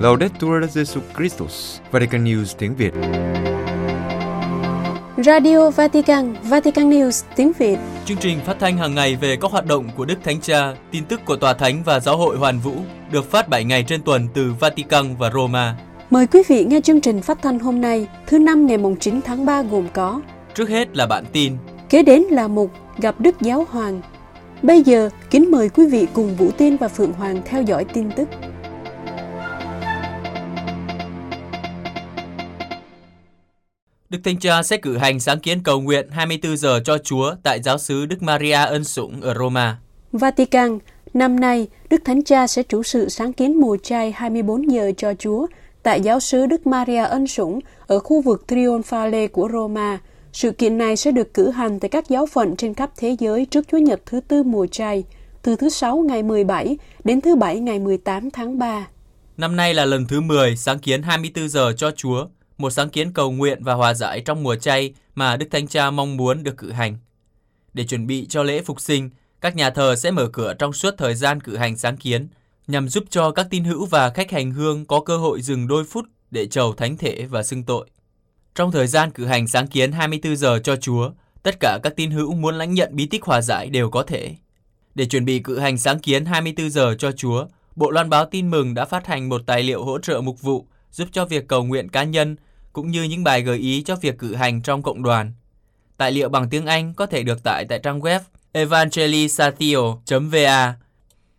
Laudetur Jesu Christus, Vatican News tiếng Việt. Radio Vatican, Vatican News tiếng Việt. Chương trình phát thanh hàng ngày về các hoạt động của Đức Thánh Cha, tin tức của Tòa Thánh và Giáo hội Hoàn Vũ được phát 7 ngày trên tuần từ Vatican và Roma. Mời quý vị nghe chương trình phát thanh hôm nay, thứ năm ngày 9 tháng 3 gồm có Trước hết là bản tin, Kế đến là mục Gặp Đức Giáo Hoàng. Bây giờ, kính mời quý vị cùng Vũ Tiên và Phượng Hoàng theo dõi tin tức. Đức Thánh Cha sẽ cử hành sáng kiến cầu nguyện 24 giờ cho Chúa tại giáo xứ Đức Maria Ân Sủng ở Roma. Vatican, năm nay, Đức Thánh Cha sẽ chủ sự sáng kiến mùa chay 24 giờ cho Chúa tại giáo xứ Đức Maria Ân Sủng ở khu vực Trionfale của Roma. Sự kiện này sẽ được cử hành tại các giáo phận trên khắp thế giới trước Chúa Nhật thứ tư mùa chay, từ thứ Sáu ngày 17 đến thứ Bảy ngày 18 tháng 3. Năm nay là lần thứ 10 sáng kiến 24 giờ cho Chúa, một sáng kiến cầu nguyện và hòa giải trong mùa chay mà Đức Thánh Cha mong muốn được cử hành. Để chuẩn bị cho lễ phục sinh, các nhà thờ sẽ mở cửa trong suốt thời gian cử hành sáng kiến, nhằm giúp cho các tín hữu và khách hành hương có cơ hội dừng đôi phút để chầu thánh thể và xưng tội. Trong thời gian cử hành sáng kiến 24 giờ cho Chúa, tất cả các tín hữu muốn lãnh nhận bí tích hòa giải đều có thể. Để chuẩn bị cử hành sáng kiến 24 giờ cho Chúa, Bộ Loan báo tin mừng đã phát hành một tài liệu hỗ trợ mục vụ giúp cho việc cầu nguyện cá nhân cũng như những bài gợi ý cho việc cử hành trong cộng đoàn. Tài liệu bằng tiếng Anh có thể được tải tại trang web evangelisatio.va.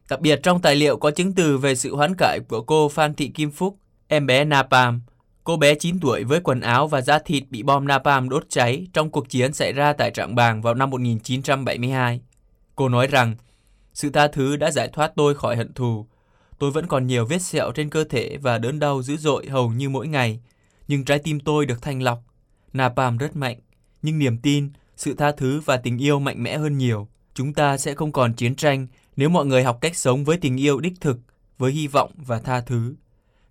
Đặc biệt trong tài liệu có chứng từ về sự hoán cải của cô Phan Thị Kim Phúc, em bé Napam. Cô bé 9 tuổi với quần áo và da thịt bị bom napalm đốt cháy trong cuộc chiến xảy ra tại Trảng Bàng vào năm 1972. Cô nói rằng, sự tha thứ đã giải thoát tôi khỏi hận thù. Tôi vẫn còn nhiều vết sẹo trên cơ thể và đớn đau dữ dội hầu như mỗi ngày. Nhưng trái tim tôi được thanh lọc. Napalm rất mạnh, nhưng niềm tin, sự tha thứ và tình yêu mạnh mẽ hơn nhiều. Chúng ta sẽ không còn chiến tranh nếu mọi người học cách sống với tình yêu đích thực, với hy vọng và tha thứ.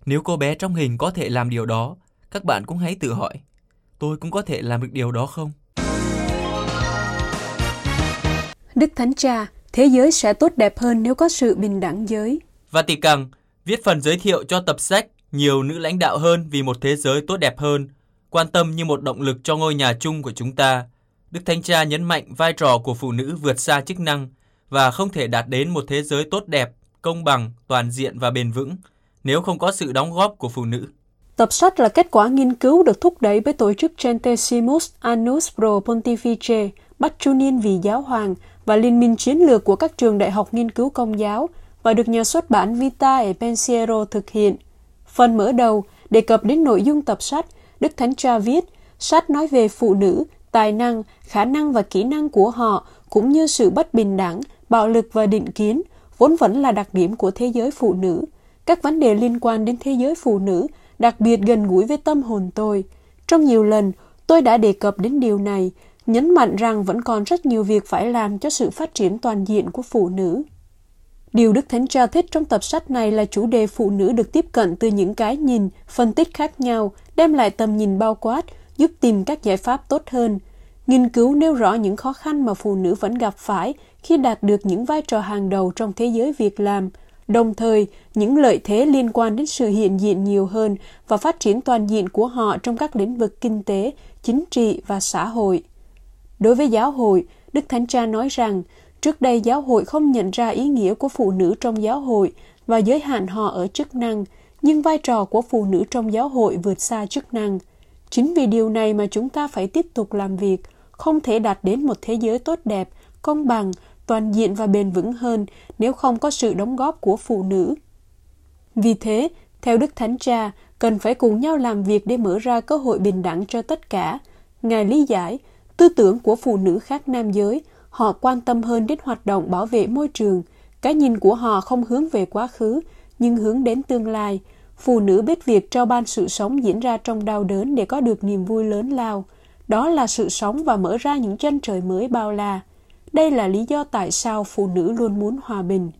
Nếu cô bé trong hình có thể làm điều đó, các bạn cũng hãy tự hỏi, tôi cũng có thể làm được điều đó không? Đức Thánh Cha, thế giới sẽ tốt đẹp hơn nếu có sự bình đẳng giới. Vatican viết phần giới thiệu cho tập sách Nhiều nữ lãnh đạo hơn vì một thế giới tốt đẹp hơn, quan tâm như một động lực cho ngôi nhà chung của chúng ta. Đức Thánh Cha nhấn mạnh vai trò của phụ nữ vượt xa chức năng và không thể đạt đến một thế giới tốt đẹp, công bằng, toàn diện và bền vững nếu không có sự đóng góp của phụ nữ. Tập sách là kết quả nghiên cứu được thúc đẩy bởi tổ chức Centesimus Annus Pro Pontifice, Bắt Chu Niên vì Giáo Hoàng và Liên minh chiến lược của các trường đại học nghiên cứu công giáo và được nhà xuất bản Vita e Pensiero thực hiện. Phần mở đầu đề cập đến nội dung tập sách, Đức Thánh Cha viết, sách nói về phụ nữ, tài năng, khả năng và kỹ năng của họ cũng như sự bất bình đẳng, bạo lực và định kiến, vốn vẫn là đặc điểm của thế giới phụ nữ. Các vấn đề liên quan đến thế giới phụ nữ đặc biệt gần gũi với tâm hồn tôi. Trong nhiều lần, tôi đã đề cập đến điều này, nhấn mạnh rằng vẫn còn rất nhiều việc phải làm cho sự phát triển toàn diện của phụ nữ. Điều Đức Thánh Cha thích trong tập sách này là chủ đề phụ nữ được tiếp cận từ những cái nhìn, phân tích khác nhau, đem lại tầm nhìn bao quát, giúp tìm các giải pháp tốt hơn. Nghiên cứu nêu rõ những khó khăn mà phụ nữ vẫn gặp phải khi đạt được những vai trò hàng đầu trong thế giới việc làm, đồng thời những lợi thế liên quan đến sự hiện diện nhiều hơn và phát triển toàn diện của họ trong các lĩnh vực kinh tế, chính trị và xã hội. Đối với giáo hội, Đức Thánh Cha nói rằng, trước đây giáo hội không nhận ra ý nghĩa của phụ nữ trong giáo hội và giới hạn họ ở chức năng, nhưng vai trò của phụ nữ trong giáo hội vượt xa chức năng. Chính vì điều này mà chúng ta phải tiếp tục làm việc, không thể đạt đến một thế giới tốt đẹp, công bằng, toàn diện và bền vững hơn nếu không có sự đóng góp của phụ nữ. Vì thế, theo Đức Thánh Cha, cần phải cùng nhau làm việc để mở ra cơ hội bình đẳng cho tất cả. Ngài lý giải, tư tưởng của phụ nữ khác nam giới, họ quan tâm hơn đến hoạt động bảo vệ môi trường. Cái nhìn của họ không hướng về quá khứ, nhưng hướng đến tương lai. Phụ nữ biết việc trao ban sự sống diễn ra trong đau đớn để có được niềm vui lớn lao. Đó là sự sống và mở ra những chân trời mới bao la. Đây là lý do tại sao phụ nữ luôn muốn hòa bình.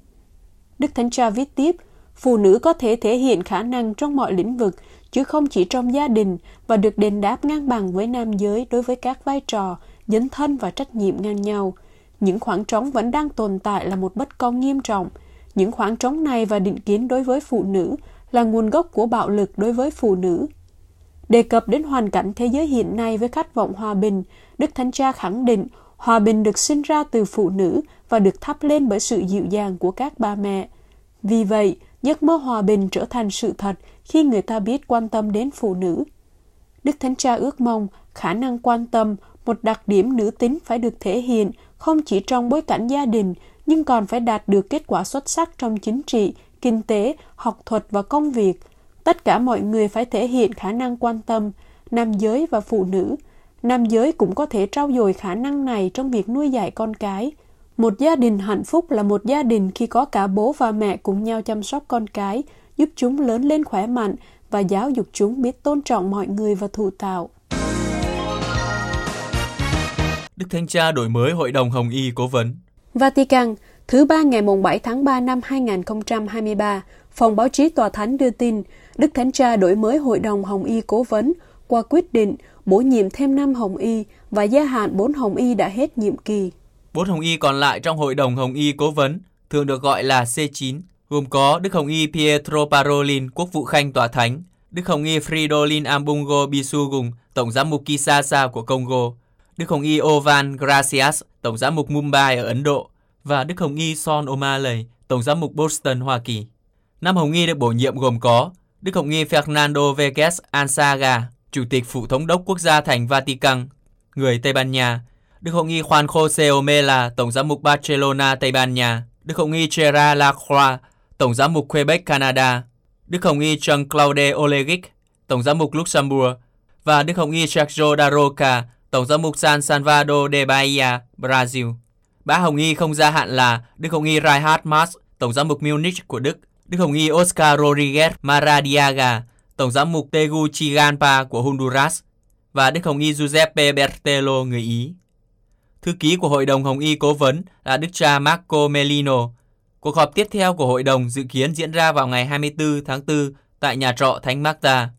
Đức Thánh Cha viết tiếp, phụ nữ có thể thể hiện khả năng trong mọi lĩnh vực, chứ không chỉ trong gia đình và được đền đáp ngang bằng với nam giới đối với các vai trò, dấn thân và trách nhiệm ngang nhau. những khoảng trống vẫn đang tồn tại là một bất công nghiêm trọng. Những khoảng trống này và định kiến đối với phụ nữ là nguồn gốc của bạo lực đối với phụ nữ. Đề cập đến hoàn cảnh thế giới hiện nay với khát vọng hòa bình, Đức Thánh Cha khẳng định hòa bình được sinh ra từ phụ nữ và được thắp lên bởi sự dịu dàng của các ba mẹ. Vì vậy, giấc mơ hòa bình trở thành sự thật khi người ta biết quan tâm đến phụ nữ. Đức Thánh Cha ước mong khả năng quan tâm, một đặc điểm nữ tính phải được thể hiện không chỉ trong bối cảnh gia đình, nhưng còn phải đạt được kết quả xuất sắc trong chính trị, kinh tế, học thuật và công việc. Tất cả mọi người phải thể hiện khả năng quan tâm, nam giới và phụ nữ. Nam giới cũng có thể trau dồi khả năng này trong việc nuôi dạy con cái. Một gia đình hạnh phúc là một gia đình khi có cả bố và mẹ cùng nhau chăm sóc con cái, giúp chúng lớn lên khỏe mạnh và giáo dục chúng biết tôn trọng mọi người và thụ tạo. Đức Thanh Cha đổi mới Hội đồng Hồng Y Cố vấn Vatican, thứ ba ngày 7 tháng 3 năm 2023, Phòng báo chí Tòa Thánh đưa tin Đức Thánh Cha đổi mới Hội đồng Hồng Y Cố vấn qua quyết định bổ nhiệm thêm 5 Hồng Y và gia hạn 4 Hồng Y đã hết nhiệm kỳ. Bốn Hồng Y còn lại trong Hội đồng Hồng Y Cố vấn thường được gọi là C9, gồm có Đức Hồng Y Pietro Parolin, Quốc vụ Khanh Tòa Thánh, Đức Hồng Y Fridolin Ambungo Bisugung, Tổng giám mục Kisasa của Congo, Đức Hồng Y Ovan Gracias, Tổng giám mục Mumbai ở Ấn Độ, và Đức Hồng Y Son O'Malley, Tổng giám mục Boston, Hoa Kỳ. Năm Hồng Y được bổ nhiệm gồm có Đức Hồng Y Fernando Vegas Ansaga, Chủ tịch Phụ thống đốc quốc gia thành Vatican, người Tây Ban Nha, Đức Hồng Y Juan José Omela, Tổng giám mục Barcelona, Tây Ban Nha, Đức Hồng Y Gerard Lacroix, Tổng giám mục Quebec, Canada, Đức Hồng Y Jean-Claude Olegic, Tổng giám mục Luxembourg, và Đức Hồng Y Sergio Daroca, Tổng giám mục San Salvador de Bahia, Brazil. Bá Hồng Y không gia hạn là Đức Hồng Y Reinhard Marx, Tổng giám mục Munich của Đức, Đức Hồng Y Oscar Rodriguez Maradiaga, Tổng giám mục Tegucigalpa của Honduras, và Đức Hồng Y Giuseppe Bertello, người Ý. Thư ký của Hội đồng Hồng Y cố vấn là Đức cha Marco Melino. Cuộc họp tiếp theo của hội đồng dự kiến diễn ra vào ngày 24 tháng 4 tại nhà trọ Thánh Marta.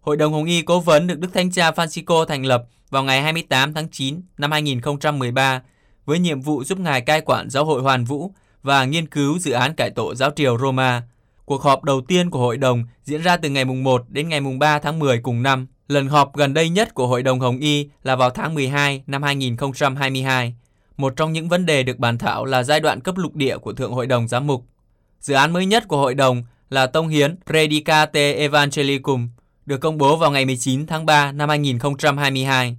Hội đồng Hồng Y cố vấn được Đức Thánh cha Francisco thành lập vào ngày 28 tháng 9 năm 2013 với nhiệm vụ giúp Ngài cai quản giáo hội Hoàn Vũ và nghiên cứu dự án cải tổ giáo triều Roma. Cuộc họp đầu tiên của hội đồng diễn ra từ ngày mùng 1 đến ngày mùng 3 tháng 10 cùng năm. Lần họp gần đây nhất của Hội đồng Hồng Y là vào tháng 12 năm 2022. Một trong những vấn đề được bàn thảo là giai đoạn cấp lục địa của Thượng Hội đồng Giám mục. Dự án mới nhất của hội đồng là Tông Hiến Predicate Evangelicum, được công bố vào ngày 19 tháng 3 năm 2022.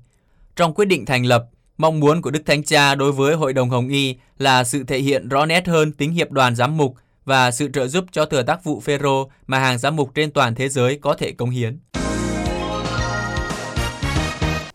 Trong quyết định thành lập, mong muốn của Đức Thánh Cha đối với Hội đồng Hồng Y là sự thể hiện rõ nét hơn tính hiệp đoàn giám mục và sự trợ giúp cho thừa tác vụ Phêrô mà hàng giám mục trên toàn thế giới có thể công hiến.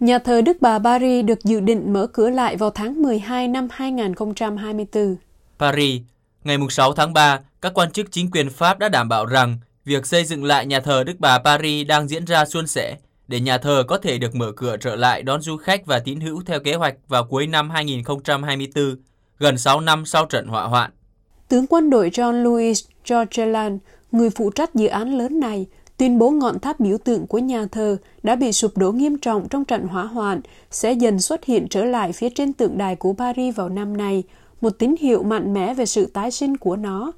Nhà thờ Đức Bà Paris được dự định mở cửa lại vào tháng 12 năm 2024. Paris, ngày 6 tháng 3, các quan chức chính quyền Pháp đã đảm bảo rằng việc xây dựng lại nhà thờ Đức Bà Paris đang diễn ra suôn sẻ để nhà thờ có thể được mở cửa trở lại đón du khách và tín hữu theo kế hoạch vào cuối năm 2024, gần 6 năm sau trận hỏa hoạn. Tướng quân đội John Louis Georgeland, người phụ trách dự án lớn này, tuyên bố ngọn tháp biểu tượng của nhà thờ đã bị sụp đổ nghiêm trọng trong trận hỏa hoạn sẽ dần xuất hiện trở lại phía trên tượng đài của Paris vào năm nay, một tín hiệu mạnh mẽ về sự tái sinh của nó.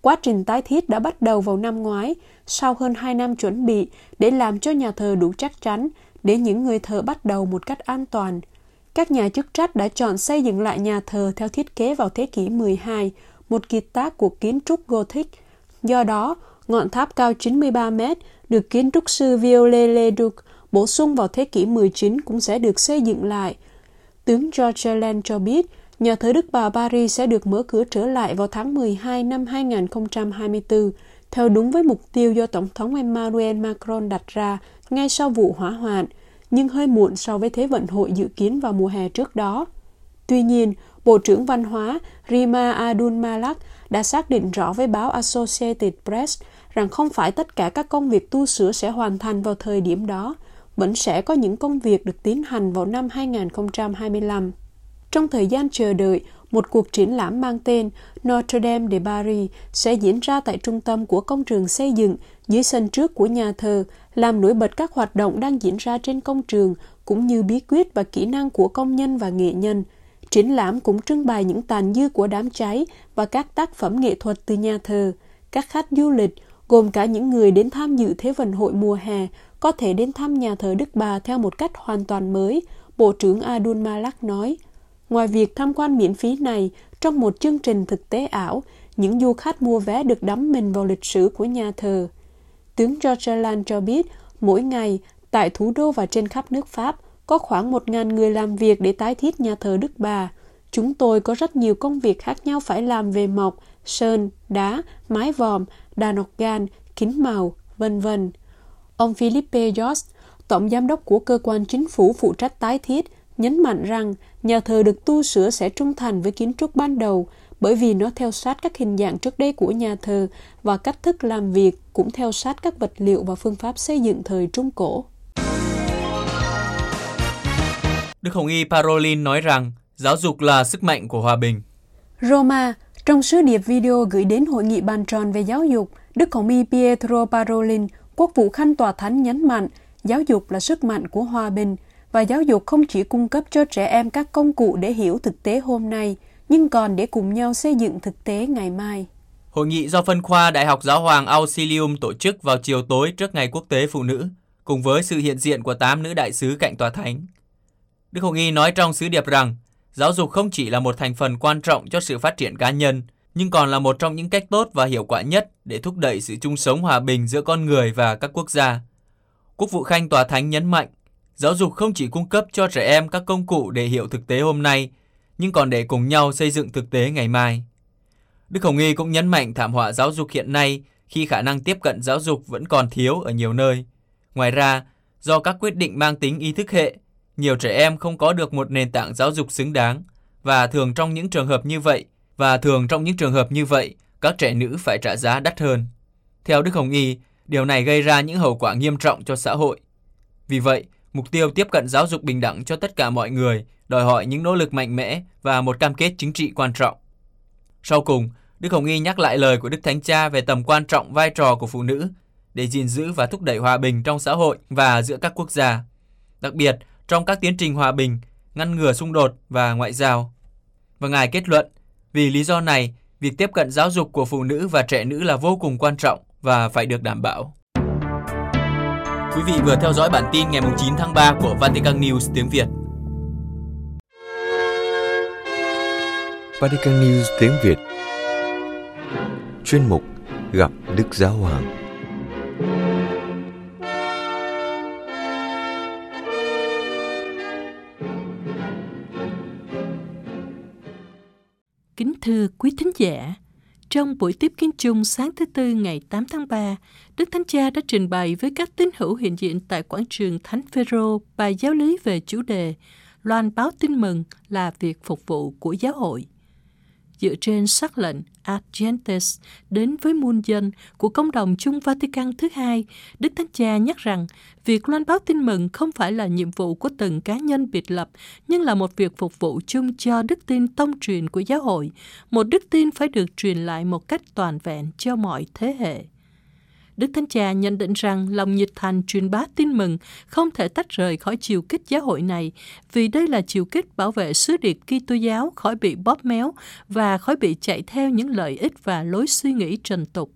Quá trình tái thiết đã bắt đầu vào năm ngoái, sau hơn 2 năm chuẩn bị để làm cho nhà thờ đủ chắc chắn để những người thờ bắt đầu một cách an toàn. Các nhà chức trách đã chọn xây dựng lại nhà thờ theo thiết kế vào thế kỷ 12, một kiệt tác của kiến trúc Gothic. Do đó, ngọn tháp cao 93 mét được kiến trúc sư Viollet-le-Duc bổ sung vào thế kỷ 19 cũng sẽ được xây dựng lại. Tướng George Land cho biết, nhà thờ Đức Bà Paris sẽ được mở cửa trở lại vào tháng 12 năm 2024, theo đúng với mục tiêu do Tổng thống Emmanuel Macron đặt ra ngay sau vụ hỏa hoạn, nhưng hơi muộn so với Thế vận hội dự kiến vào mùa hè trước đó. Tuy nhiên, Bộ trưởng Văn hóa Rima Abdul Malak đã xác định rõ với báo Associated Press rằng không phải tất cả các công việc tu sửa sẽ hoàn thành vào thời điểm đó, vẫn sẽ có những công việc được tiến hành vào năm 2025. Trong thời gian chờ đợi, một cuộc triển lãm mang tên Notre Dame de Paris sẽ diễn ra tại trung tâm của công trường xây dựng dưới sân trước của nhà thờ, làm nổi bật các hoạt động đang diễn ra trên công trường cũng như bí quyết và kỹ năng của công nhân và nghệ nhân – Triển lãm cũng trưng bày những tàn dư của đám cháy và các tác phẩm nghệ thuật từ nhà thờ. Các khách du lịch, gồm cả những người đến tham dự Thế vận hội mùa hè, có thể đến thăm nhà thờ Đức Bà theo một cách hoàn toàn mới, Bộ trưởng Adul Malak nói. Ngoài việc tham quan miễn phí này, trong một chương trình thực tế ảo, những du khách mua vé được đắm mình vào lịch sử của nhà thờ. Tướng George Land cho biết, mỗi ngày, tại thủ đô và trên khắp nước Pháp, có khoảng 1.000 người làm việc để tái thiết nhà thờ Đức Bà. Chúng tôi có rất nhiều công việc khác nhau phải làm về mộc, sơn, đá, mái vòm, đàn gan, kính màu, vân vân. Ông Philippe Jost, tổng giám đốc của cơ quan chính phủ phụ trách tái thiết, nhấn mạnh rằng nhà thờ được tu sửa sẽ trung thành với kiến trúc ban đầu bởi vì nó theo sát các hình dạng trước đây của nhà thờ và cách thức làm việc cũng theo sát các vật liệu và phương pháp xây dựng thời Trung Cổ. Đức Hồng Y Parolin nói rằng giáo dục là sức mạnh của hòa bình. Roma, trong sứ điệp video gửi đến hội nghị bàn tròn về giáo dục, Đức Hồng Y Pietro Parolin, quốc vụ khanh tòa thánh nhấn mạnh giáo dục là sức mạnh của hòa bình và giáo dục không chỉ cung cấp cho trẻ em các công cụ để hiểu thực tế hôm nay, nhưng còn để cùng nhau xây dựng thực tế ngày mai. Hội nghị do phân khoa Đại học Giáo hoàng Auxilium tổ chức vào chiều tối trước Ngày Quốc tế Phụ nữ, cùng với sự hiện diện của 8 nữ đại sứ cạnh tòa thánh. Đức Hồng Y nói trong sứ điệp rằng, giáo dục không chỉ là một thành phần quan trọng cho sự phát triển cá nhân, nhưng còn là một trong những cách tốt và hiệu quả nhất để thúc đẩy sự chung sống hòa bình giữa con người và các quốc gia. Quốc vụ Khanh Tòa Thánh nhấn mạnh, giáo dục không chỉ cung cấp cho trẻ em các công cụ để hiểu thực tế hôm nay, nhưng còn để cùng nhau xây dựng thực tế ngày mai. Đức Hồng Y cũng nhấn mạnh thảm họa giáo dục hiện nay khi khả năng tiếp cận giáo dục vẫn còn thiếu ở nhiều nơi. Ngoài ra, do các quyết định mang tính ý thức hệ, nhiều trẻ em không có được một nền tảng giáo dục xứng đáng và thường trong những trường hợp như vậy và thường trong những trường hợp như vậy, các trẻ nữ phải trả giá đắt hơn. Theo Đức Hồng Y, điều này gây ra những hậu quả nghiêm trọng cho xã hội. Vì vậy, mục tiêu tiếp cận giáo dục bình đẳng cho tất cả mọi người đòi hỏi những nỗ lực mạnh mẽ và một cam kết chính trị quan trọng. Sau cùng, Đức Hồng Y nhắc lại lời của Đức Thánh Cha về tầm quan trọng vai trò của phụ nữ để gìn giữ và thúc đẩy hòa bình trong xã hội và giữa các quốc gia, đặc biệt trong các tiến trình hòa bình, ngăn ngừa xung đột và ngoại giao. Và Ngài kết luận, vì lý do này, việc tiếp cận giáo dục của phụ nữ và trẻ nữ là vô cùng quan trọng và phải được đảm bảo. Quý vị vừa theo dõi bản tin ngày 9 tháng 3 của Vatican News tiếng Việt. Vatican News tiếng Việt Chuyên mục Gặp Đức Giáo Hoàng thưa quý thính giả, trong buổi tiếp kiến chung sáng thứ Tư ngày 8 tháng 3, Đức Thánh Cha đã trình bày với các tín hữu hiện diện tại quảng trường Thánh Phêrô bài giáo lý về chủ đề Loan báo tin mừng là việc phục vụ của giáo hội dựa trên sắc lệnh Ad Gentes đến với muôn dân của công đồng chung Vatican thứ hai, Đức Thánh Cha nhắc rằng việc loan báo tin mừng không phải là nhiệm vụ của từng cá nhân biệt lập, nhưng là một việc phục vụ chung cho đức tin tông truyền của giáo hội. Một đức tin phải được truyền lại một cách toàn vẹn cho mọi thế hệ. Đức Thánh Cha nhận định rằng lòng nhiệt thành truyền bá tin mừng không thể tách rời khỏi chiều kích giáo hội này, vì đây là chiều kích bảo vệ sứ điệp Kitô giáo khỏi bị bóp méo và khỏi bị chạy theo những lợi ích và lối suy nghĩ trần tục.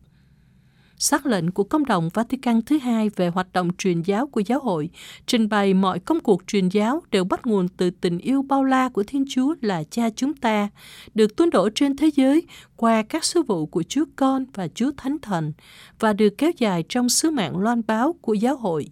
Xác lệnh của công đồng Vatican thứ hai về hoạt động truyền giáo của giáo hội trình bày mọi công cuộc truyền giáo đều bắt nguồn từ tình yêu bao la của Thiên Chúa là cha chúng ta, được tuôn đổ trên thế giới qua các sứ vụ của Chúa Con và Chúa Thánh Thần và được kéo dài trong sứ mạng loan báo của giáo hội.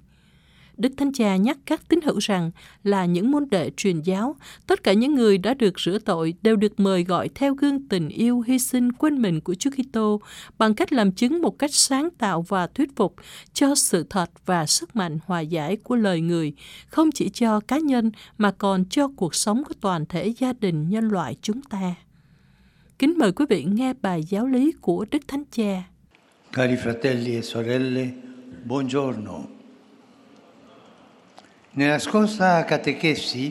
Đức Thánh Cha nhắc các tín hữu rằng là những môn đệ truyền giáo, tất cả những người đã được rửa tội đều được mời gọi theo gương tình yêu hy sinh quên mình của Chúa Kitô bằng cách làm chứng một cách sáng tạo và thuyết phục cho sự thật và sức mạnh hòa giải của lời người, không chỉ cho cá nhân mà còn cho cuộc sống của toàn thể gia đình nhân loại chúng ta. Kính mời quý vị nghe bài giáo lý của Đức Thánh Cha. Cari fratelli e sorelle, buongiorno. Nella scorsa catechesi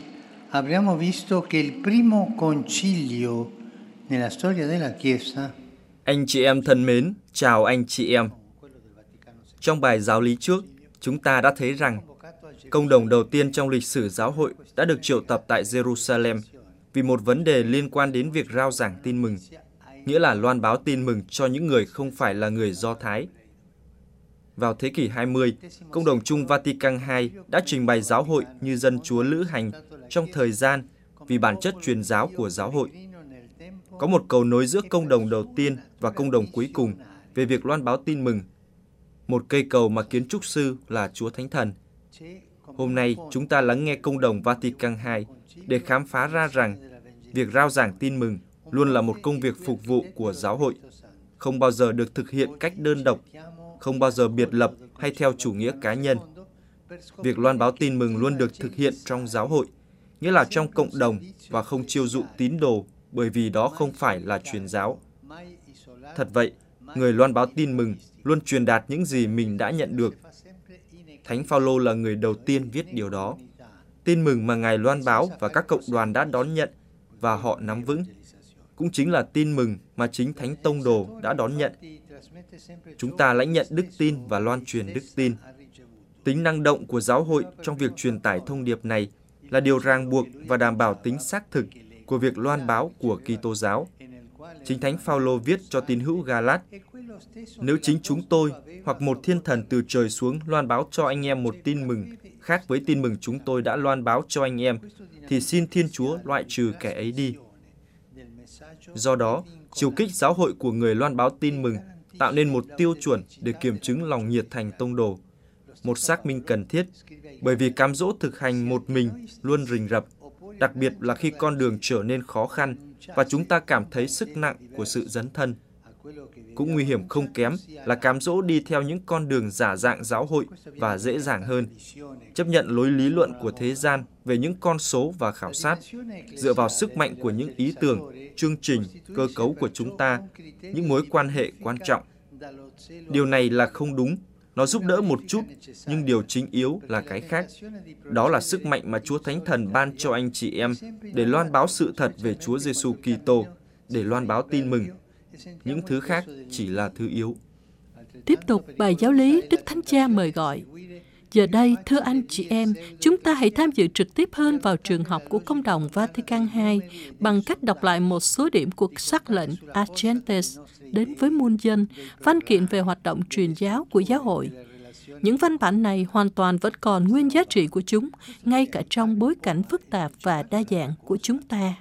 abbiamo visto che il primo concilio nella storia della Chiesa Anh chị em thân mến, chào anh chị em. Trong bài giáo lý trước, chúng ta đã thấy rằng công đồng đầu tiên trong lịch sử giáo hội đã được triệu tập tại Jerusalem vì một vấn đề liên quan đến việc rao giảng tin mừng, nghĩa là loan báo tin mừng cho những người không phải là người Do Thái. Vào thế kỷ 20, Công đồng chung Vatican II đã trình bày giáo hội như dân chúa lữ hành trong thời gian vì bản chất truyền giáo của giáo hội. Có một cầu nối giữa công đồng đầu tiên và công đồng cuối cùng về việc loan báo tin mừng. Một cây cầu mà kiến trúc sư là Chúa Thánh Thần. Hôm nay, chúng ta lắng nghe công đồng Vatican II để khám phá ra rằng việc rao giảng tin mừng luôn là một công việc phục vụ của giáo hội, không bao giờ được thực hiện cách đơn độc, không bao giờ biệt lập hay theo chủ nghĩa cá nhân. Việc loan báo tin mừng luôn được thực hiện trong giáo hội, nghĩa là trong cộng đồng và không chiêu dụ tín đồ bởi vì đó không phải là truyền giáo. Thật vậy, người loan báo tin mừng luôn truyền đạt những gì mình đã nhận được. Thánh Phaolô là người đầu tiên viết điều đó. Tin mừng mà Ngài loan báo và các cộng đoàn đã đón nhận và họ nắm vững cũng chính là tin mừng mà chính Thánh Tông Đồ đã đón nhận. Chúng ta lãnh nhận đức tin và loan truyền đức tin. Tính năng động của giáo hội trong việc truyền tải thông điệp này là điều ràng buộc và đảm bảo tính xác thực của việc loan báo của Kitô giáo. Chính Thánh Phaolô viết cho tín hữu Galat: Nếu chính chúng tôi hoặc một thiên thần từ trời xuống loan báo cho anh em một tin mừng khác với tin mừng chúng tôi đã loan báo cho anh em, thì xin Thiên Chúa loại trừ kẻ ấy đi. Do đó, chiều kích giáo hội của người loan báo tin mừng tạo nên một tiêu chuẩn để kiểm chứng lòng nhiệt thành tông đồ, một xác minh cần thiết, bởi vì cám dỗ thực hành một mình luôn rình rập, đặc biệt là khi con đường trở nên khó khăn và chúng ta cảm thấy sức nặng của sự dấn thân. Cũng nguy hiểm không kém là cám dỗ đi theo những con đường giả dạng giáo hội và dễ dàng hơn, chấp nhận lối lý luận của thế gian về những con số và khảo sát, dựa vào sức mạnh của những ý tưởng, chương trình, cơ cấu của chúng ta, những mối quan hệ quan trọng. Điều này là không đúng nó giúp đỡ một chút, nhưng điều chính yếu là cái khác. Đó là sức mạnh mà Chúa Thánh Thần ban cho anh chị em để loan báo sự thật về Chúa Giêsu Kitô, để loan báo tin mừng. Những thứ khác chỉ là thứ yếu. Tiếp tục bài giáo lý Đức Thánh Cha mời gọi. Giờ đây, thưa anh chị em, chúng ta hãy tham dự trực tiếp hơn vào trường học của Công đồng Vatican II bằng cách đọc lại một số điểm của sắc lệnh Agentes đến với muôn dân, văn kiện về hoạt động truyền giáo của giáo hội. Những văn bản này hoàn toàn vẫn còn nguyên giá trị của chúng, ngay cả trong bối cảnh phức tạp và đa dạng của chúng ta.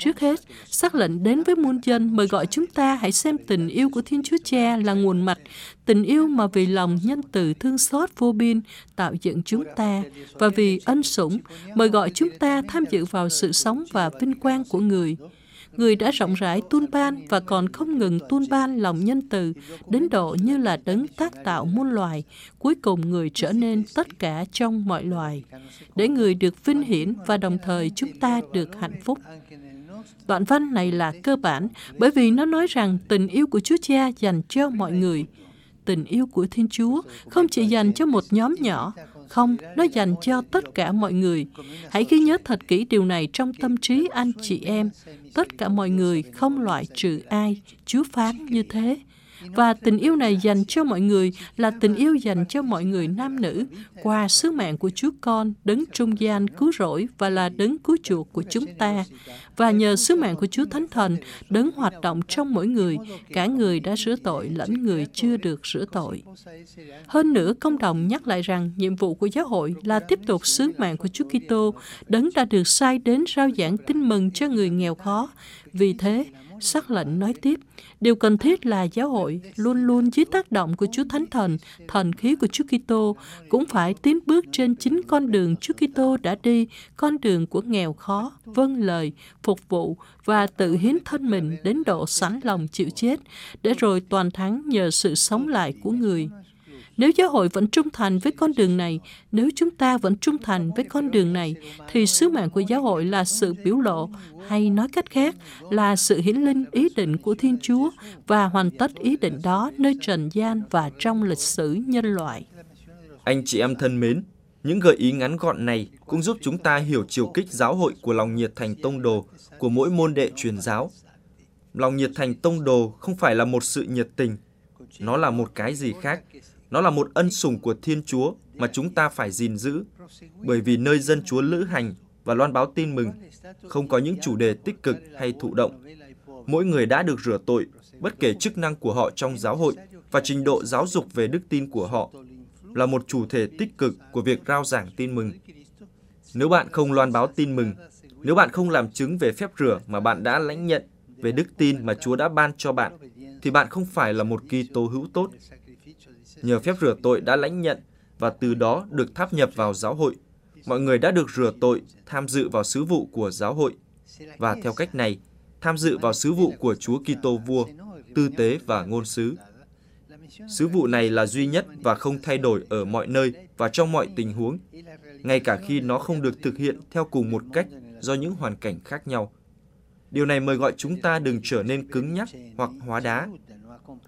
Trước hết, xác lệnh đến với muôn dân mời gọi chúng ta hãy xem tình yêu của Thiên Chúa Cha là nguồn mạch, tình yêu mà vì lòng nhân từ thương xót vô biên tạo dựng chúng ta. Và vì ân sủng mời gọi chúng ta tham dự vào sự sống và vinh quang của người. Người đã rộng rãi tuôn ban và còn không ngừng tuôn ban lòng nhân từ đến độ như là đấng tác tạo muôn loài, cuối cùng người trở nên tất cả trong mọi loài, để người được vinh hiển và đồng thời chúng ta được hạnh phúc. Đoạn văn này là cơ bản bởi vì nó nói rằng tình yêu của Chúa Cha dành cho mọi người. Tình yêu của Thiên Chúa không chỉ dành cho một nhóm nhỏ, không, nó dành cho tất cả mọi người. Hãy ghi nhớ thật kỹ điều này trong tâm trí anh chị em. Tất cả mọi người, không loại trừ ai. Chúa phán như thế. Và tình yêu này dành cho mọi người là tình yêu dành cho mọi người nam nữ qua sứ mạng của Chúa Con, đấng trung gian cứu rỗi và là đấng cứu chuộc của chúng ta. Và nhờ sứ mạng của Chúa Thánh Thần, đấng hoạt động trong mỗi người, cả người đã rửa tội lẫn người chưa được rửa tội. Hơn nữa, công đồng nhắc lại rằng nhiệm vụ của giáo hội là tiếp tục sứ mạng của Chúa Kitô, đấng đã được sai đến rao giảng tin mừng cho người nghèo khó. Vì thế, sắc lệnh nói tiếp, điều cần thiết là giáo hội luôn luôn dưới tác động của Chúa Thánh Thần, thần khí của Chúa Kitô cũng phải tiến bước trên chính con đường Chúa Kitô đã đi, con đường của nghèo khó, vâng lời, phục vụ và tự hiến thân mình đến độ sẵn lòng chịu chết, để rồi toàn thắng nhờ sự sống lại của người. Nếu giáo hội vẫn trung thành với con đường này, nếu chúng ta vẫn trung thành với con đường này, thì sứ mạng của giáo hội là sự biểu lộ, hay nói cách khác là sự hiển linh ý định của Thiên Chúa và hoàn tất ý định đó nơi trần gian và trong lịch sử nhân loại. Anh chị em thân mến, những gợi ý ngắn gọn này cũng giúp chúng ta hiểu chiều kích giáo hội của lòng nhiệt thành tông đồ của mỗi môn đệ truyền giáo. Lòng nhiệt thành tông đồ không phải là một sự nhiệt tình, nó là một cái gì khác. Nó là một ân sủng của Thiên Chúa mà chúng ta phải gìn giữ, bởi vì nơi dân Chúa lữ hành và loan báo tin mừng không có những chủ đề tích cực hay thụ động. Mỗi người đã được rửa tội, bất kể chức năng của họ trong giáo hội và trình độ giáo dục về đức tin của họ, là một chủ thể tích cực của việc rao giảng tin mừng. Nếu bạn không loan báo tin mừng, nếu bạn không làm chứng về phép rửa mà bạn đã lãnh nhận, về đức tin mà Chúa đã ban cho bạn, thì bạn không phải là một Kitô hữu tốt. Nhờ phép rửa tội đã lãnh nhận và từ đó được tháp nhập vào giáo hội, mọi người đã được rửa tội, tham dự vào sứ vụ của giáo hội. Và theo cách này, tham dự vào sứ vụ của Chúa Kitô vua, tư tế và ngôn sứ. Sứ vụ này là duy nhất và không thay đổi ở mọi nơi và trong mọi tình huống, ngay cả khi nó không được thực hiện theo cùng một cách do những hoàn cảnh khác nhau. Điều này mời gọi chúng ta đừng trở nên cứng nhắc hoặc hóa đá.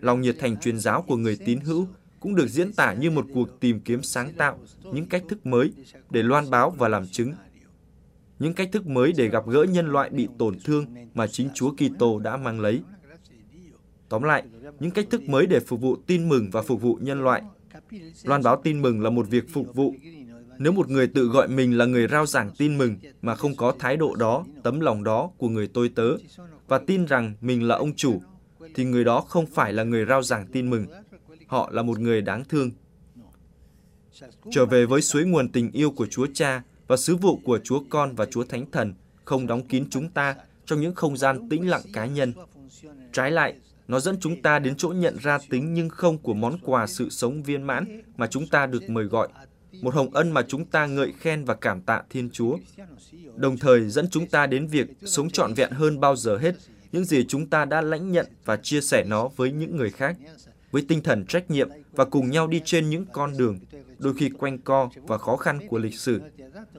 Lòng nhiệt thành truyền giáo của người tín hữu cũng được diễn tả như một cuộc tìm kiếm sáng tạo những cách thức mới để loan báo và làm chứng. Những cách thức mới để gặp gỡ nhân loại bị tổn thương mà chính Chúa Kitô đã mang lấy. Tóm lại, những cách thức mới để phục vụ tin mừng và phục vụ nhân loại. Loan báo tin mừng là một việc phục vụ. Nếu một người tự gọi mình là người rao giảng tin mừng mà không có thái độ đó, tấm lòng đó của người tôi tớ và tin rằng mình là ông chủ, thì người đó không phải là người rao giảng tin mừng. Họ là một người đáng thương. Trở về với suối nguồn tình yêu của Chúa Cha và sứ vụ của Chúa Con và Chúa Thánh Thần không đóng kín chúng ta trong những không gian tĩnh lặng cá nhân. Trái lại, nó dẫn chúng ta đến chỗ nhận ra tính nhưng không của món quà sự sống viên mãn mà chúng ta được mời gọi. Một hồng ân mà chúng ta ngợi khen và cảm tạ Thiên Chúa. Đồng thời dẫn chúng ta đến việc sống trọn vẹn hơn bao giờ hết những gì chúng ta đã lãnh nhận và chia sẻ nó với những người khác. Với tinh thần trách nhiệm và cùng nhau đi trên những con đường, đôi khi quanh co và khó khăn của lịch sử,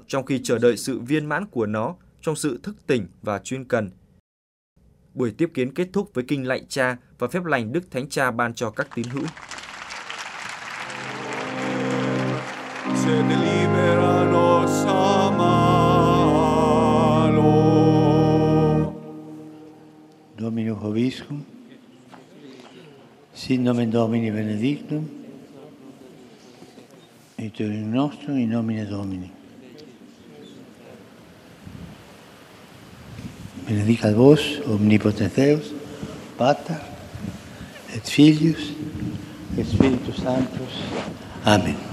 trong khi chờ đợi sự viên mãn của nó trong sự thức tỉnh và chuyên cần. Buổi tiếp kiến kết thúc với kinh lạy cha và phép lành Đức Thánh Cha ban cho các tín hữu. Dominus Hoviscum, Sin nomen Domini benedictum, et in nostrum in nomine Domini. Benedicat vos, omnipotens Deus, Pater, et Filius, et Spiritus Sanctus. Amen.